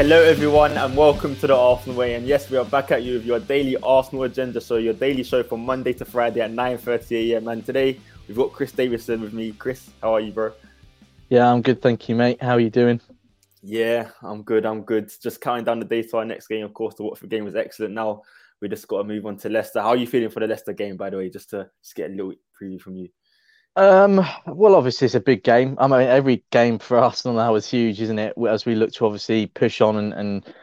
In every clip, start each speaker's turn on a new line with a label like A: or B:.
A: Hello, everyone, and welcome to the Arsenal Way. And yes, we are back at you with your daily Arsenal agenda. So, your daily show from Monday to Friday at 9:30 a.m. And today we've got Chris Davison with me. Chris, how are you, bro?
B: Yeah, I'm good, thank you, mate. How are you doing?
A: Yeah, I'm good. I'm good. Just counting down the days to our next game. Of course, the Watford game was excellent. Now we just got to move on to Leicester. How are you feeling for the Leicester game, by the way? Just to just get a little preview from you.
B: Um, well, obviously it's a big game. I mean, every game for Arsenal now is huge, isn't it? As we look to obviously push on and, and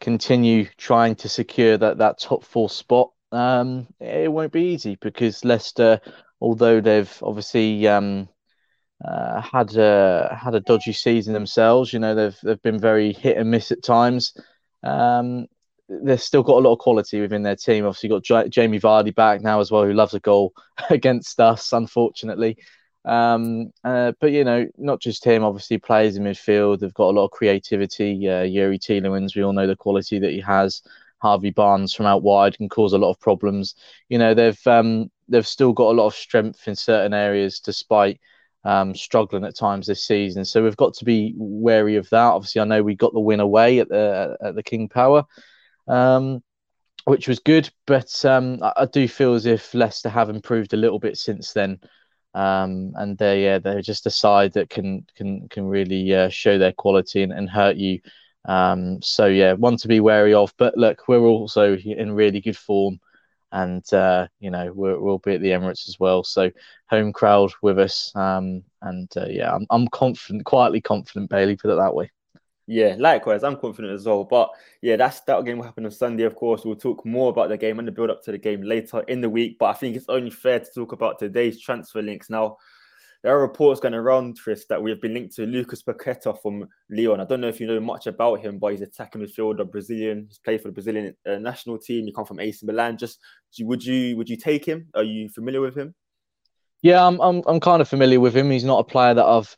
B: continue trying to secure that that top four spot. Um, it won't be easy because Leicester, although they've obviously um, uh, had a had a dodgy season themselves, you know they've they've been very hit and miss at times. Um, they've still got a lot of quality within their team. Obviously, got J- Jamie Vardy back now as well, who loves a goal against us, unfortunately. Um, uh, but you know, not just him. Obviously, players in midfield. They've got a lot of creativity. Uh, Youri Tielemans, we all know the quality that he has. Harvey Barnes from out wide can cause a lot of problems. You know, they've um, they've still got a lot of strength in certain areas, despite um, struggling at times this season. So we've got to be wary of that. Obviously, I know we got the win away at the at the King Power um, which was good. But um, I, I, do feel as if Leicester have improved a little bit since then, um, and they yeah, they're just a side that can can can really uh, show their quality and, and hurt you. Um, so yeah, one to be wary of. But look, we're also in really good form. And uh, you know we will be at the Emirates as well, so home crowd with us. Um, and uh, yeah, I'm, I'm confident, quietly confident, Bailey, put it that way.
A: Yeah, likewise, I'm confident as well. But yeah, that's that game will happen on Sunday. Of course, we'll talk more about the game and the build up to the game later in the week. But I think it's only fair to talk about today's transfer links now. There are reports going around, Chris, that we have been linked to Lucas Paqueta from Lyon. I don't know if you know much about him, but he's attacking midfielder, Brazilian. He's played for the Brazilian uh, national team. He come from AC Milan. Just would you would you take him? Are you familiar with him?
B: Yeah, I'm I'm I'm kind of familiar with him. He's not a player that I've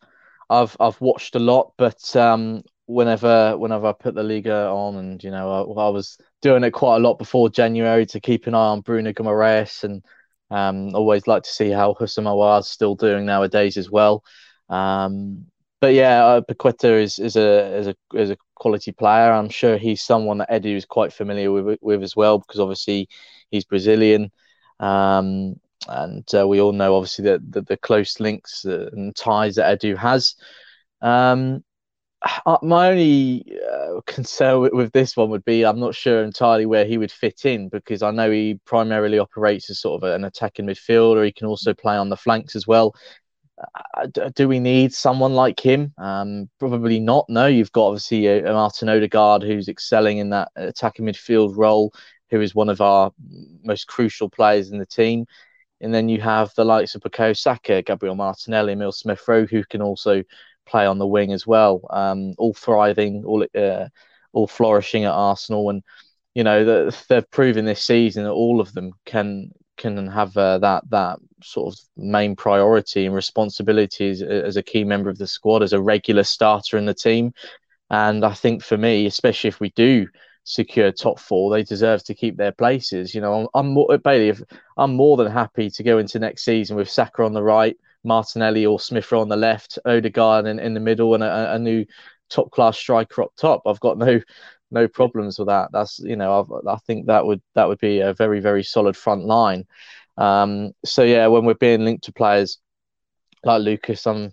B: I've I've watched a lot, but um, whenever whenever I put the Liga on, and you know, I, I, was doing it quite a lot before January to keep an eye on Bruno Guimaraes, and um, always like to see how Aouar is still doing nowadays as well. Um, but yeah, uh, Paqueta is is a is a is a quality player. I'm sure he's someone that Edu is quite familiar with with as well because obviously he's Brazilian. Um, and uh, we all know obviously that the, the, close links and ties that Edu has. Um, uh, my only uh, concern with, with, this one would be I'm not sure entirely where he would fit in because I know he primarily operates as sort of an attacking midfielder. He can also play on the flanks as well. Uh, do we need someone like him? Um, probably not. No, you've got obviously a, a Martin Odegaard who's excelling in that attacking midfield role, who is one of our most crucial players in the team. And then you have the likes of Bukayo Saka, Gabriel Martinelli, Emil Smith Rowe, who can also play on the wing as well. Um, all thriving, all uh, all flourishing at Arsenal, and you know the, they've proven this season that all of them can can have uh, that that sort of main priority and responsibility as, as, a key member of the squad, as a regular starter in the team. And I think for me, especially if we do secure top four, they deserve to keep their places. You know, I'm, I'm more, Bailey. I'm more than happy to go into next season with Saka on the right, Martinelli or Smith on the left, Odegaard in, in the middle, and a, a new top class striker up top. I've got no no problems with that. That's you know I've, i think that would that would be a very very solid front line. Um, so yeah, when we're being linked to players like Lucas, I'm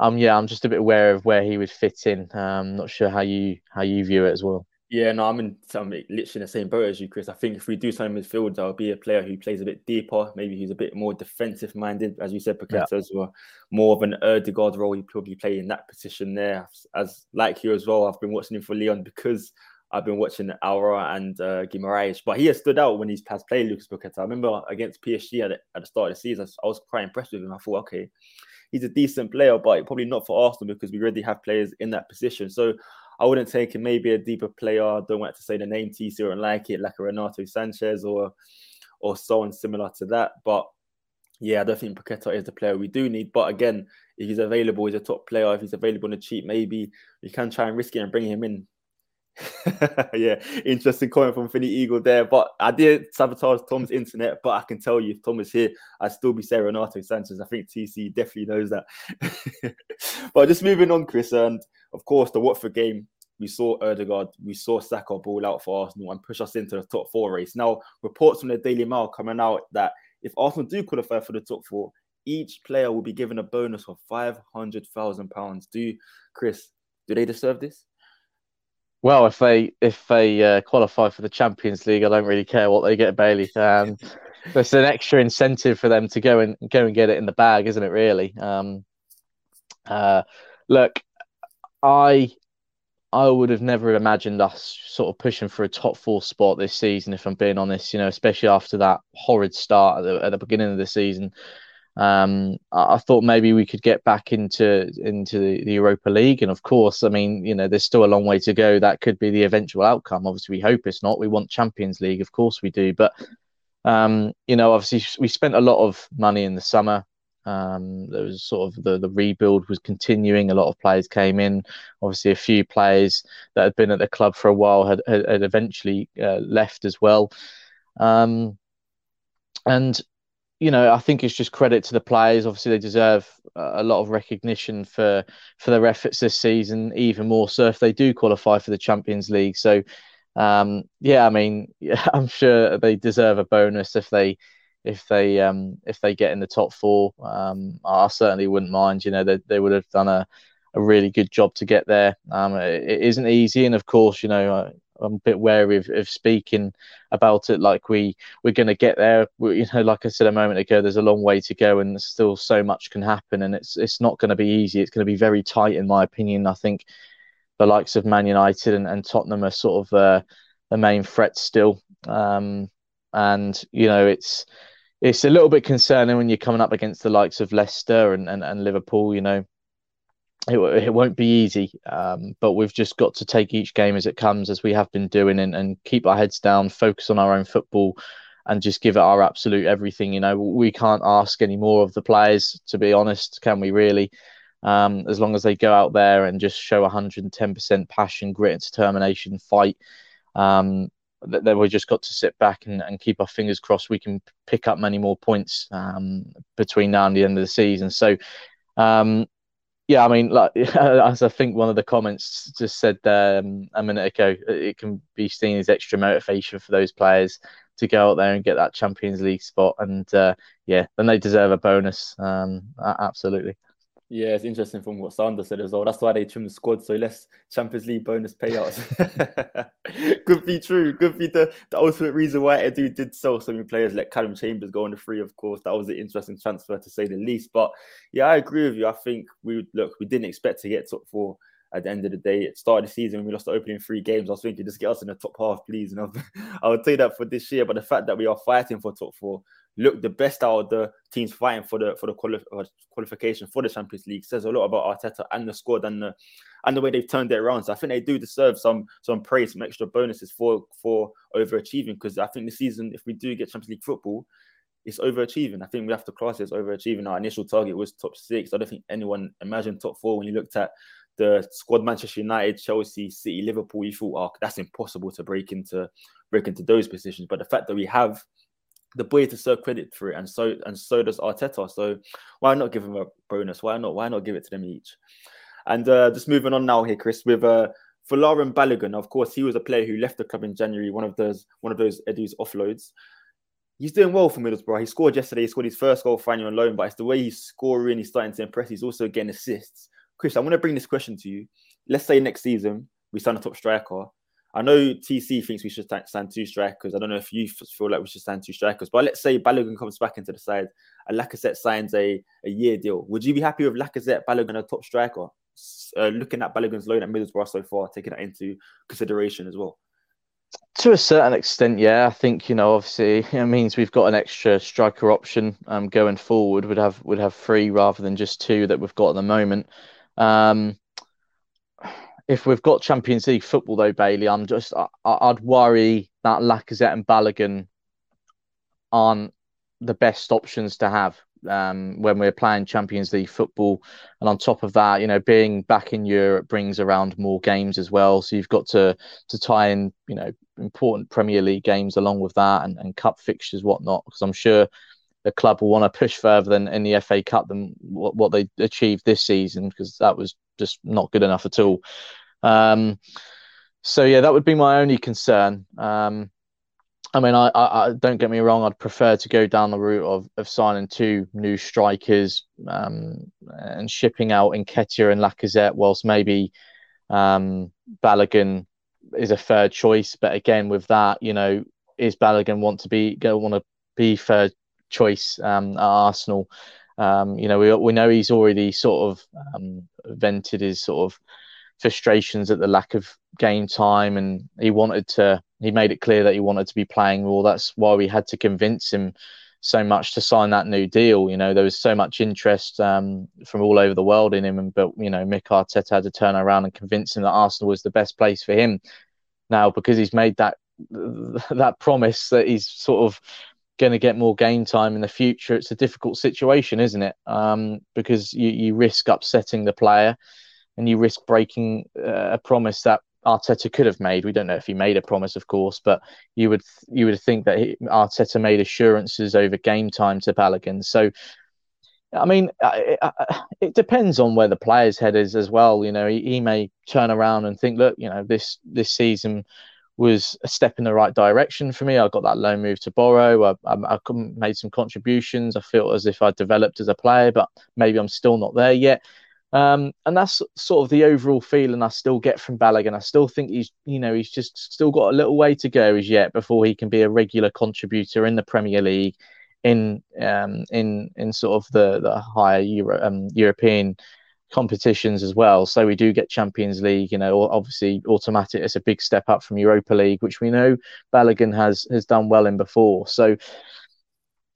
B: um yeah I'm just a bit aware of where he would fit in. Um, not sure how you how you view it as well.
A: Yeah, no, I'm in I'm literally in the same boat as you, Chris. I think if we do sign midfield, I'll be a player who plays a bit deeper, maybe he's a bit more defensive minded, as you said, Paqueta yeah. More of an Odegaard role, he probably play in that position there. As like you as well, I've been watching him for Lyon because I've been watching Aouar and uh, Guimaraes, but he has stood out when he's has played Lucas Paqueta. I remember against PSG at the, at the start of the season, I was quite impressed with him. I thought, okay, he's a decent player, but probably not for Arsenal because we already have players in that position. So I wouldn't take maybe a deeper player. Don't want to say the name TC or like it, like a Renato Sanches or or someone similar to that. But yeah, I don't think Paqueta is the player we do need. But again, if he's available, he's a top player. If he's available on the cheap, maybe we can try and risk it and bring him in yeah, interesting comment from Finny Eagle there. But I did sabotage Tom's internet, but I can tell you, if Tom is here, I'd still be saying Renato Sanches. I think TC definitely knows that. but just moving on, Chris, and of course, the Watford game, we saw Odegaard, we saw Saka ball out for Arsenal and push us into the top four race. Now, reports from the Daily Mail coming out that if Arsenal do qualify for the top four, each player will be given a bonus of £500,000. Do, Chris, do they deserve this?
B: Well, if they if they uh, qualify for the Champions League, I don't really care what they get, Bailey. Um, there's an extra incentive for them to go and go and get it in the bag, isn't it? Really. Um, uh, look, I I would have never imagined us sort of pushing for a top four spot this season, if I'm being honest. You know, especially after that horrid start at the, at the beginning of the season. Um, I, I, thought maybe we could get back into into the, the, Europa League, and of course, I mean, you know, there's still a long way to go. That could be the eventual outcome. Obviously, we hope it's not. We want Champions League, of course, we do. But um, you know, obviously, we spent a lot of money in the summer. Um, there was sort of the, the rebuild was continuing. A lot of players came in. Obviously, a few players that had been at the club for a while had had, had eventually uh, left as well. Um, and you know, I think it's just credit to the players. Obviously, they deserve a lot of recognition for for their efforts this season, even more so if they do qualify for the Champions League. So, um, yeah, I mean, yeah, I'm sure they deserve a bonus if they if they um, if they get in the top four. Um, I certainly wouldn't mind. You know, they they would have done a a really good job to get there. Um, it, it isn't easy, and of course, you know, I'm a bit wary of, of speaking about it like we we're going to get there. We, you know, like I said a moment ago, there's a long way to go, and still so much can happen, and it's it's not going to be easy. It's going to be very tight, in my opinion. I think the likes of Man United and, and Tottenham are sort of uh, the main threat still, um, and you know it's it's a little bit concerning when you're coming up against the likes of Leicester and, and, and Liverpool. You know, it, it won't be easy, um, but we've just got to take each game as it comes, as we have been doing, and, and keep our heads down, focus on our own football, and just give it our absolute everything. You know, we can't ask any more of the players, to be honest, can we really? Um, as long as they go out there and just show 110% passion, grit, and determination, fight, um, then we've just got to sit back and, and, keep our fingers crossed we can pick up many more points um, between now and the end of the season. So, um, yeah, I mean, like as I think one of the comments just said um, a minute ago, it can be seen as extra motivation for those players to go out there and get that Champions League spot, and uh, yeah, then they deserve a bonus. Um, absolutely.
A: Yeah, it's interesting from what Sanders said as well. That's why they trimmed the squad so less Champions League bonus payouts. could be true. Could be the, the ultimate reason why Edu did sell so many players. Let Callum Chambers go on the free, of course. That was an interesting transfer to say the least. But yeah, I agree with you. I think we look, we didn't expect to get top four at the end of the day. It started the season when we lost the opening three games. I was thinking, just get us in the top half, please. And I would say that for this year. But the fact that we are fighting for top four, look the best out of the teams fighting for the for the quali- uh, qualification for the Champions League says a lot about Arteta and the squad and the and the way they've turned it around. So I think they do deserve some some praise, some extra bonuses for for overachieving. Because I think the season, if we do get Champions League football, it's overachieving. I think we have to class it as overachieving. Our initial target was top six. I don't think anyone imagined top four when you looked at the squad Manchester United, Chelsea, City, Liverpool, you thought, oh, that's impossible to break into break into those positions. But the fact that we have the boy to serve credit for it, and so and so does Arteta. So why not give him a bonus? Why not? Why not give it to them each? And uh, just moving on now here, Chris, with uh, Folarin Balogun. Of course, he was a player who left the club in January. One of those one of those Edu's offloads. He's doing well for Middlesbrough. He scored yesterday. He scored his first goal finally on loan, but it's the way he's scoring. He's starting to impress. He's also getting assists. Chris, I want to bring this question to you. Let's say next season we sign a top striker. I know TC thinks we should stand two strikers. I don't know if you feel like we should stand two strikers, but let's say Balogun comes back into the side and Lacazette signs a, a year deal. Would you be happy with Lacazette, Balogun, a top striker? Uh, looking at Balogun's loan at Middlesbrough so far, taking that into consideration as well.
B: To a certain extent, yeah. I think you know, obviously, it means we've got an extra striker option um, going forward. We'd have would have three rather than just two that we've got at the moment. Um, if we've got Champions League football though, Bailey, I'm just I, would worry that Lacazette and Balogun aren't the best options to have um, when we're playing Champions League football. And on top of that, you know, being back in Europe brings around more games as well. So you've got to to tie in, you know, important Premier League games along with that and, and cup fixtures, whatnot, because I'm sure the club will want to push further than in the FA Cup than what, what they achieved this season, because that was just not good enough at all. Um, so yeah, that would be my only concern. Um, I mean, I, I, don't get me wrong. I'd prefer to go down the route of, of signing two new strikers um, and shipping out Nketiah and Lacazette, whilst maybe um, Balogun is a third choice. But again, with that, you know, is Balogun want to be going want to be third choice um, at Arsenal? Um, you know, we we know he's already sort of um, vented his sort of frustrations at the lack of game time, and he wanted to. He made it clear that he wanted to be playing more. That's why we had to convince him so much to sign that new deal. You know, there was so much interest um, from all over the world in him, and but you know, Mick Arteta had to turn around and convince him that Arsenal was the best place for him. Now, because he's made that that promise that he's sort of going to get more game time in the future, it's a difficult situation, isn't it? Um, because you, you risk upsetting the player and you risk breaking uh, a promise that Arteta could have made. We don't know if he made a promise, of course, but you would you would think that he, Arteta made assurances over game time to Balogun. So, I mean, it, it, depends on where the player's head is as well. You know, he, he may turn around and think, look, you know, this this season was a step in the right direction for me. I got that loan move to Boro. I, I, I made some contributions. I feel as if I developed as a player, but maybe I'm still not there yet. Um, and that's sort of the overall feeling I still get from Balogun. I still think he's, you know, he's just still got a little way to go as yet before he can be a regular contributor in the Premier League, in um, in in sort of the the higher Euro, um, European competitions as well. So we do get Champions League, you know, obviously automatic. It's a big step up from Europa League, which we know Balogun has has done well in before. So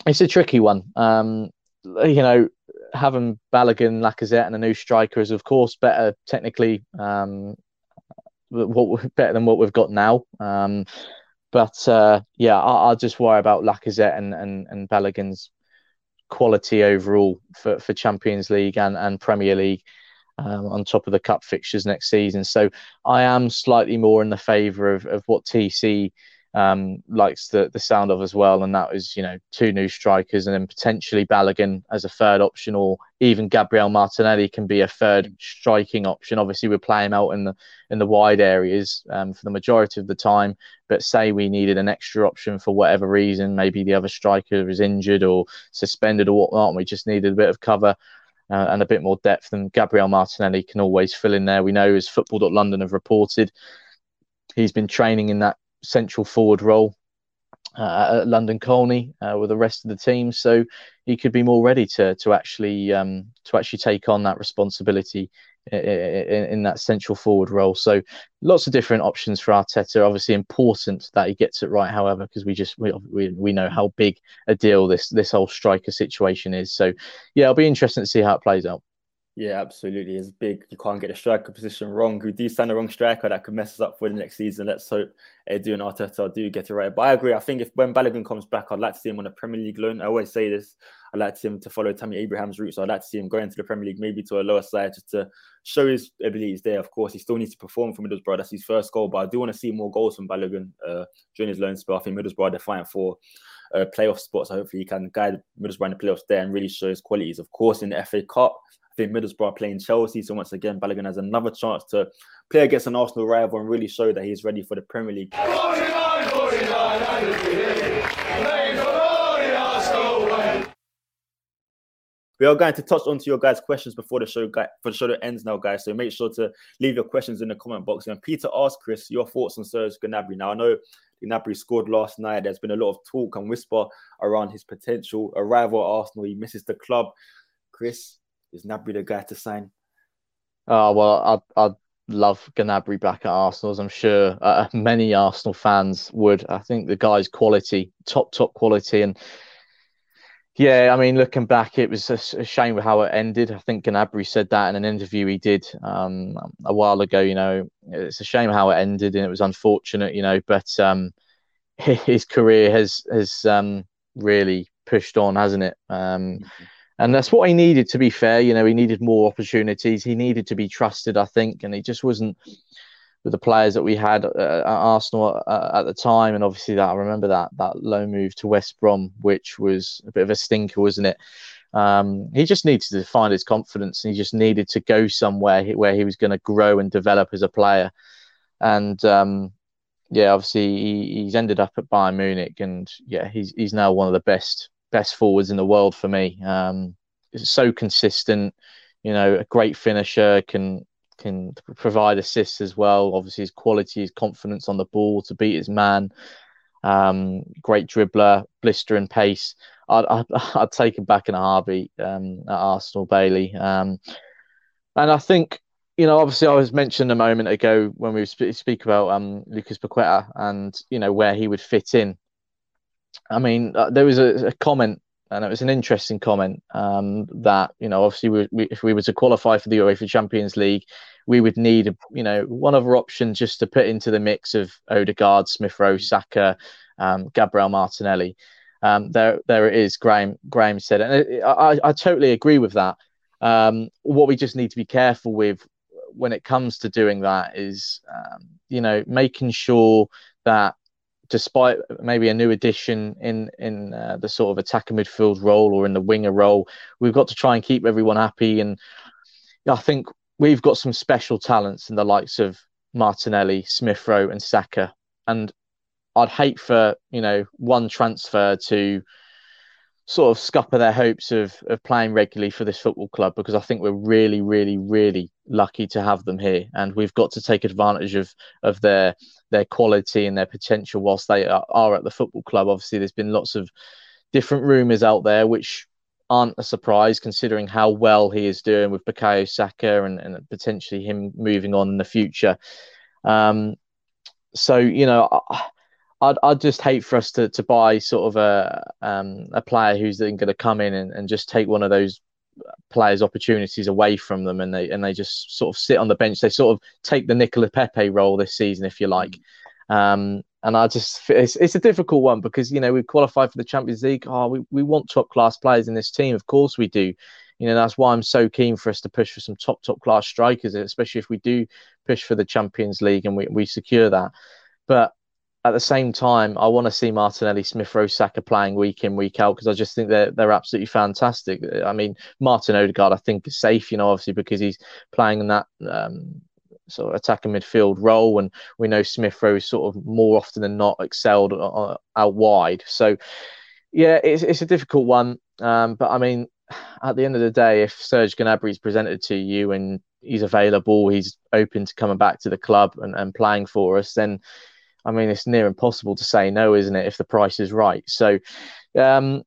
B: it's a tricky one. Um, you know, having Balogun, Lacazette, and a new striker is, of course, better technically. Um, what better than what we've got now. Um, but uh, yeah, I, will just worry about Lacazette and and and Balogun's quality overall for, for Champions League and, and Premier League. Um, on top of the cup fixtures next season. So I am slightly more in the favour of, of what TC um, likes the the sound of as well, and that was you know two new strikers and then potentially Balogun as a third option, or even Gabriel Martinelli can be a third striking option. Obviously, we play him out in the in the wide areas um, for the majority of the time, but say we needed an extra option for whatever reason, maybe the other striker is injured or suspended or whatnot, and we just needed a bit of cover. Uh, and a bit more depth, and Gabriel Martinelli can always fill in there. We know as Football.London have reported, he's been training in that central forward role uh, at London Colney uh, with the rest of the team, so he could be more ready to to actually um, to actually take on that responsibility in, in, in, that central forward role. So lots of different options for Arteta. Obviously, important that he gets it right. However, because we just we, we, we know how big a deal this this whole striker situation is. So yeah, it'll be interesting to see how it plays out.
A: Yeah, absolutely. It's big. You can't get a striker position wrong. We do sign the wrong striker that could mess us up for the next season. Let's hope Edu and Arteta do get it right. But I agree. I think if when Balogun comes back, I'd like to see him on a Premier League loan. I always say this. I'd like to see him to follow Tammy Abraham's route. So I'd like to see him go into the Premier League, maybe to a lower side, just to show his abilities there. Of course, he still needs to perform for Middlesbrough. That's his first goal. But I do want to see more goals from Balogun uh, during his loan spell. I think Middlesbrough are fighting for uh, playoff spots. So hopefully he can guide Middlesbrough in the playoffs there and really show his qualities. Of course, in the FA Cup, think Middlesbrough playing Chelsea. So once again, Balogun has another chance to play against an Arsenal rival and really show that he's ready for the Premier League. We are going to touch onto your guys' questions before the show for the show that ends now, guys. So make sure to leave your questions in the comment box. And Peter asked Chris your thoughts on Serge Gnabry. Now I know Gnabry scored last night. There's been a lot of talk and whisper around his potential arrival at Arsenal. He misses the club. Chris, is Gnabry the guy to sign?
B: Oh well, I'd, I'd love Gnabry back at Arsenal, as I'm sure uh, many Arsenal fans would. I think the guy's quality, top top quality, and yeah, I mean, looking back, it was a, shame how it ended. I think Gnabry said that in an interview he did um, a while ago. You know, it's a shame how it ended, and it was unfortunate. You know, but um, his career has has um, really pushed on, hasn't it? Um, mm-hmm. And that's what he needed. To be fair, you know, he needed more opportunities. He needed to be trusted, I think, and he just wasn't with the players that we had uh, at Arsenal uh, at the time, and obviously that I remember that that low move to West Brom, which was a bit of a stinker, wasn't it? Um, he just needed to find his confidence, and he just needed to go somewhere where he was going to grow and develop as a player. And um, yeah, obviously he, he's ended up at Bayern Munich, and yeah, he's he's now one of the best best forwards in the world for me. Um, so consistent, you know, a great finisher, can can provide assists as well. Obviously, his quality, his confidence on the ball to beat his man. Um, great dribbler, blistering pace. I'd, I'd, I'd take him back in a heartbeat um, at Arsenal, Bailey. Um, and I think, you know, obviously, I was mentioned a moment ago when we sp- speak about um, Lucas Paqueta and you know where he would fit in. I mean, uh, there was a, a comment and it was an interesting comment um, that you know obviously we, we, if we were to qualify for the UEFA Champions League, we would need you know one other option just to put into the mix of Odegaard, Smith Rowe, Saka, um, Gabriel Martinelli. Um, there there it is. Graham Graham said, and I, I totally agree with that. Um, what we just need to be careful with when it comes to doing that is um, you know making sure that despite maybe a new addition in in uh, the sort of attacker midfield role or in the winger role, we've got to try and keep everyone happy. And I think we've got some special talents in the likes of Martinelli, Smith Rowe, and Saka. And I'd hate for you know one transfer to sort of scupper their hopes of of playing regularly for this football club because I think we're really, really, really lucky to have them here, and we've got to take advantage of of their their quality and their potential whilst they are, are at the football club. Obviously, there's been lots of different rumours out there which aren't a surprise considering how well he is doing with Bukayo Saka and, and potentially him moving on in the future. Um, so you know. I, I'd, I'd just hate for us to, to buy sort of a um, a player who's then going to come in and, and just take one of those players' opportunities away from them, and they and they just sort of sit on the bench. They sort of take the Nicola Pepe role this season, if you like. Um, and I just it's, it's a difficult one because you know we qualified for the Champions League. Oh, we, we want top class players in this team, of course we do. You know that's why I'm so keen for us to push for some top top class strikers, especially if we do push for the Champions League and we, we secure that. But at the same time, I want to see Martinelli, Smith Rowe, Saka playing week in, week out because I just think they're they're absolutely fantastic. I mean, Martin Odegaard, I think, is safe, you know, obviously because he's playing in that um, sort of attacking midfield role, and we know Smith Rowe sort of more often than not excelled out wide. So, yeah, it's it's a difficult one, um, but I mean, at the end of the day, if Serge Gnabry is presented to you and he's available, he's open to coming back to the club and, and playing for us, then I mean, it's near impossible to say no, isn't it, if the price is right? So, um,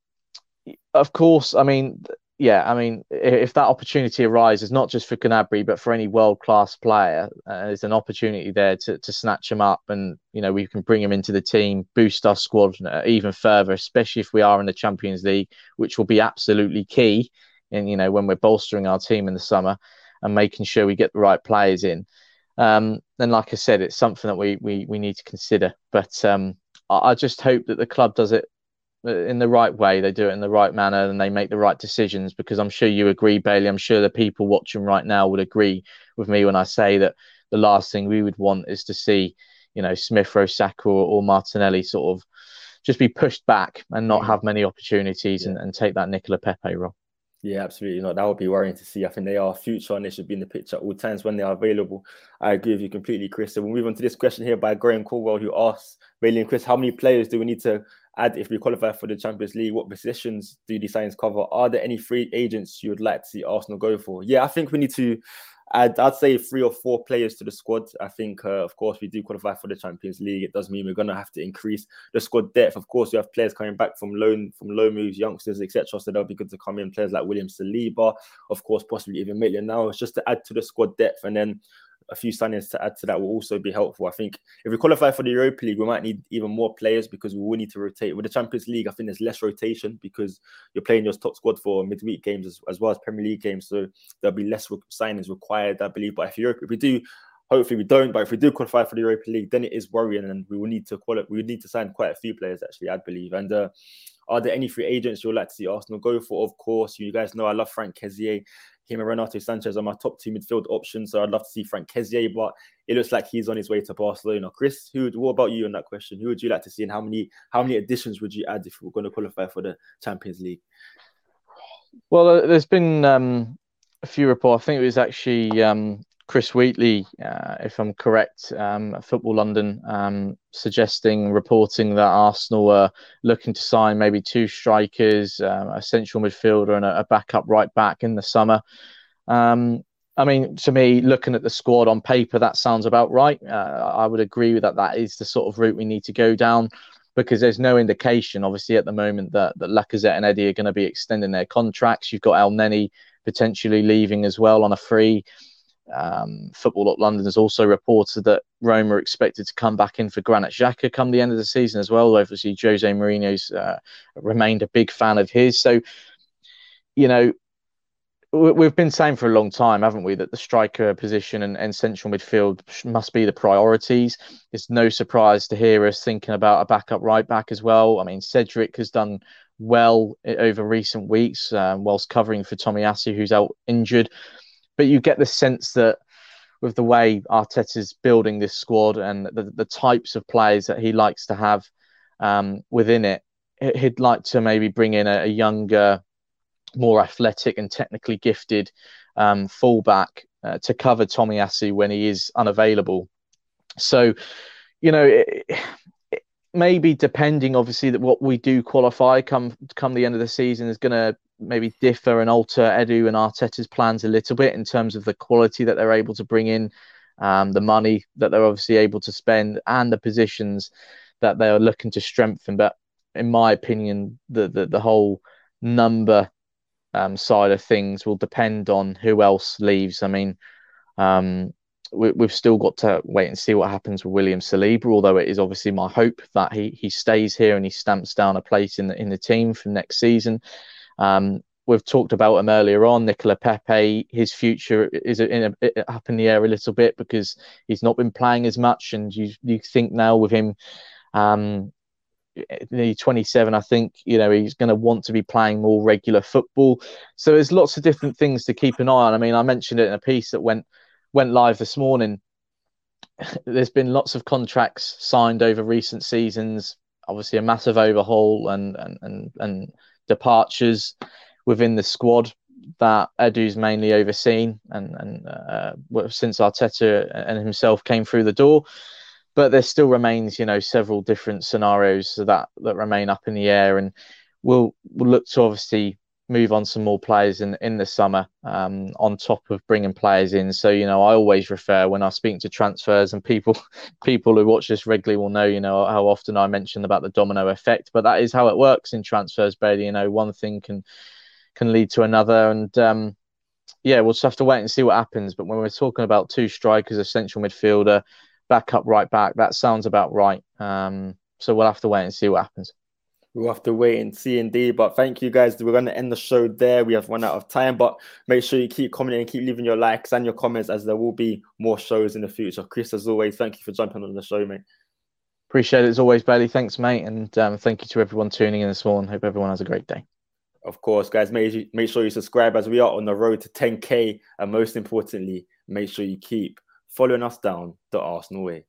B: of course, I mean, yeah, I mean, if that opportunity arises, not just for Gnabry, but for any world class player, uh, there's an opportunity there to, to snatch him up and, you know, we can bring him into the team, boost our squad uh, even further, especially if we are in the Champions League, which will be absolutely key. And, you know, when we're bolstering our team in the summer and making sure we get the right players in. Um, and like I said, it's something that we we, we need to consider. But um, I, I, just hope that the club does it uh, in the right way. They do it in the right manner, and they make the right decisions. Because I'm sure you agree, Bailey. I'm sure the people watching right now would agree with me when I say that the last thing we would want is to see, you know, Smith, Rowe, Saka, or, or Martinelli sort of just be pushed back and not have many opportunities yeah. and, and take that Nicola Pepe role.
A: Yeah, absolutely. No, that would be worrying to see. I think they are future and they should be in the picture at all times when they are available. I agree with you completely, Chris. So we'll move on to this question here by Graham Caldwell, who asks Bailey and Chris, how many players do we need to add if we qualify for the Champions League? What positions do these signs cover? Are there any free agents you would like to see Arsenal go for? Yeah, I think we need to I'd, I'd say three or four players to the squad. I think, uh, of course, we do qualify for the Champions League. It does mean we're going to have to increase the squad depth. Of course, we have players coming back from loan, from low moves, youngsters, etc. So they'll be good to come in. Players like William Saliba, of course, possibly even Maitland now. Just to add to the squad depth, and then a few signings to add to that will also be helpful. I think if we qualify for the Europa League, we might need even more players because we will need to rotate. With the Champions League, I think there's less rotation because you're playing your top squad for midweek games as, as well as Premier League games, so there'll be less signings required, I believe. But if Europe, if we do hopefully we don't. But if we do qualify for the Europa League, then it is worrying, and we will need to qualify. We need to sign quite a few players, actually, I believe. And uh, are there any free agents you would like to see Arsenal go for? Of course, you guys know I love Franck Kessié. Him and Renato Sanches are my top two midfield options, so I'd love to see Franck Kessié, but it looks like he's on his way to Barcelona. Chris, who? What about you on that question? Who would you like to see, and how many how many additions would you add if we we're going to qualify for the Champions League?
B: Well, uh, there's been um, a few reports. I think it was actually um, Chris Wheatley, uh, if I'm correct, um, Football London, um, suggesting, reporting that Arsenal were looking to sign maybe two strikers, um, a central midfielder, and a, a, backup right back in the summer. Um, I mean, to me, looking at the squad on paper, that sounds about right. Uh, I would agree with that. That is the sort of route we need to go down because there's no indication, obviously, at the moment that, that Lacazette and Eddie are going to be extending their contracts. You've got Elneny potentially leaving as well on a free. Um, Football Up London has also reported that Roma are expected to come back in for Granit Xhaka come the end of the season as well. Obviously, Jose Mourinho's uh, remained a big fan of his. So, you know, we've been saying for a long time, haven't we, that the striker position and, and, central midfield must be the priorities. It's no surprise to hear us thinking about a backup right back as well. I mean, Cedric has done well over recent weeks um, whilst covering for Tommy Tomiyasu, who's out injured but you get the sense that with the way Arteta's building this squad and the, the types of players that he likes to have um, within it, he'd like to maybe bring in a, a younger, more athletic and technically gifted um, fullback uh, to cover Tommy Tomiyasu when he is unavailable. So, you know, maybe depending, obviously, that what we do qualify come come the end of the season is going to maybe differ and alter Edu and Arteta's plans a little bit in terms of the quality that they're able to bring in, um, the money that they're obviously able to spend, and the positions that they are looking to strengthen. But in my opinion, the the, the whole number um, side of things will depend on who else leaves. I mean, um, we, have still got to wait and see what happens with William Saliba. Although it is obviously my hope that he he stays here and he stamps down a place in the in the team for next season. Um, we've talked about him earlier on. Nicola Pepe, his future is in a, up in the air a little bit because he's not been playing as much, and you you think now with him, um, 27, I think you know he's going to want to be playing more regular football. So there's lots of different things to keep an eye on. I mean, I mentioned it in a piece that went went live this morning. There's been lots of contracts signed over recent seasons. Obviously, a massive overhaul and and and and departures within the squad that Edu's mainly overseen, and and uh, since Arteta and himself came through the door, but there still remains, you know, several different scenarios that that remain up in the air, and we'll we'll look to obviously move on some more players in in the summer um, on top of bringing players in. So you know, I always refer when I speak to transfers and people people who watch this regularly will know you know how often I mention about the domino effect. But that is how it works in transfers, Bailey. You know, one thing can can lead to another, and um, yeah, we'll just have to wait and see what happens. But when we're talking about two strikers, a central midfielder, backup right back, that sounds about right. Um, so we'll have to wait and see what happens.
A: We'll have to wait and see indeed. But thank you guys. We're going to end the show there. We have run out of time, but make sure you keep commenting and keep leaving your likes and your comments as there will be more shows in the future. Chris, as always, thank you for jumping on the show, mate.
B: Appreciate it as always, Bailey. Thanks, mate. And um, thank you to everyone tuning in this morning. Hope everyone has a great day.
A: Of course, guys, make, make sure you subscribe as we are on the road to 10K. And most importantly, make sure you keep following us down the Arsenal way.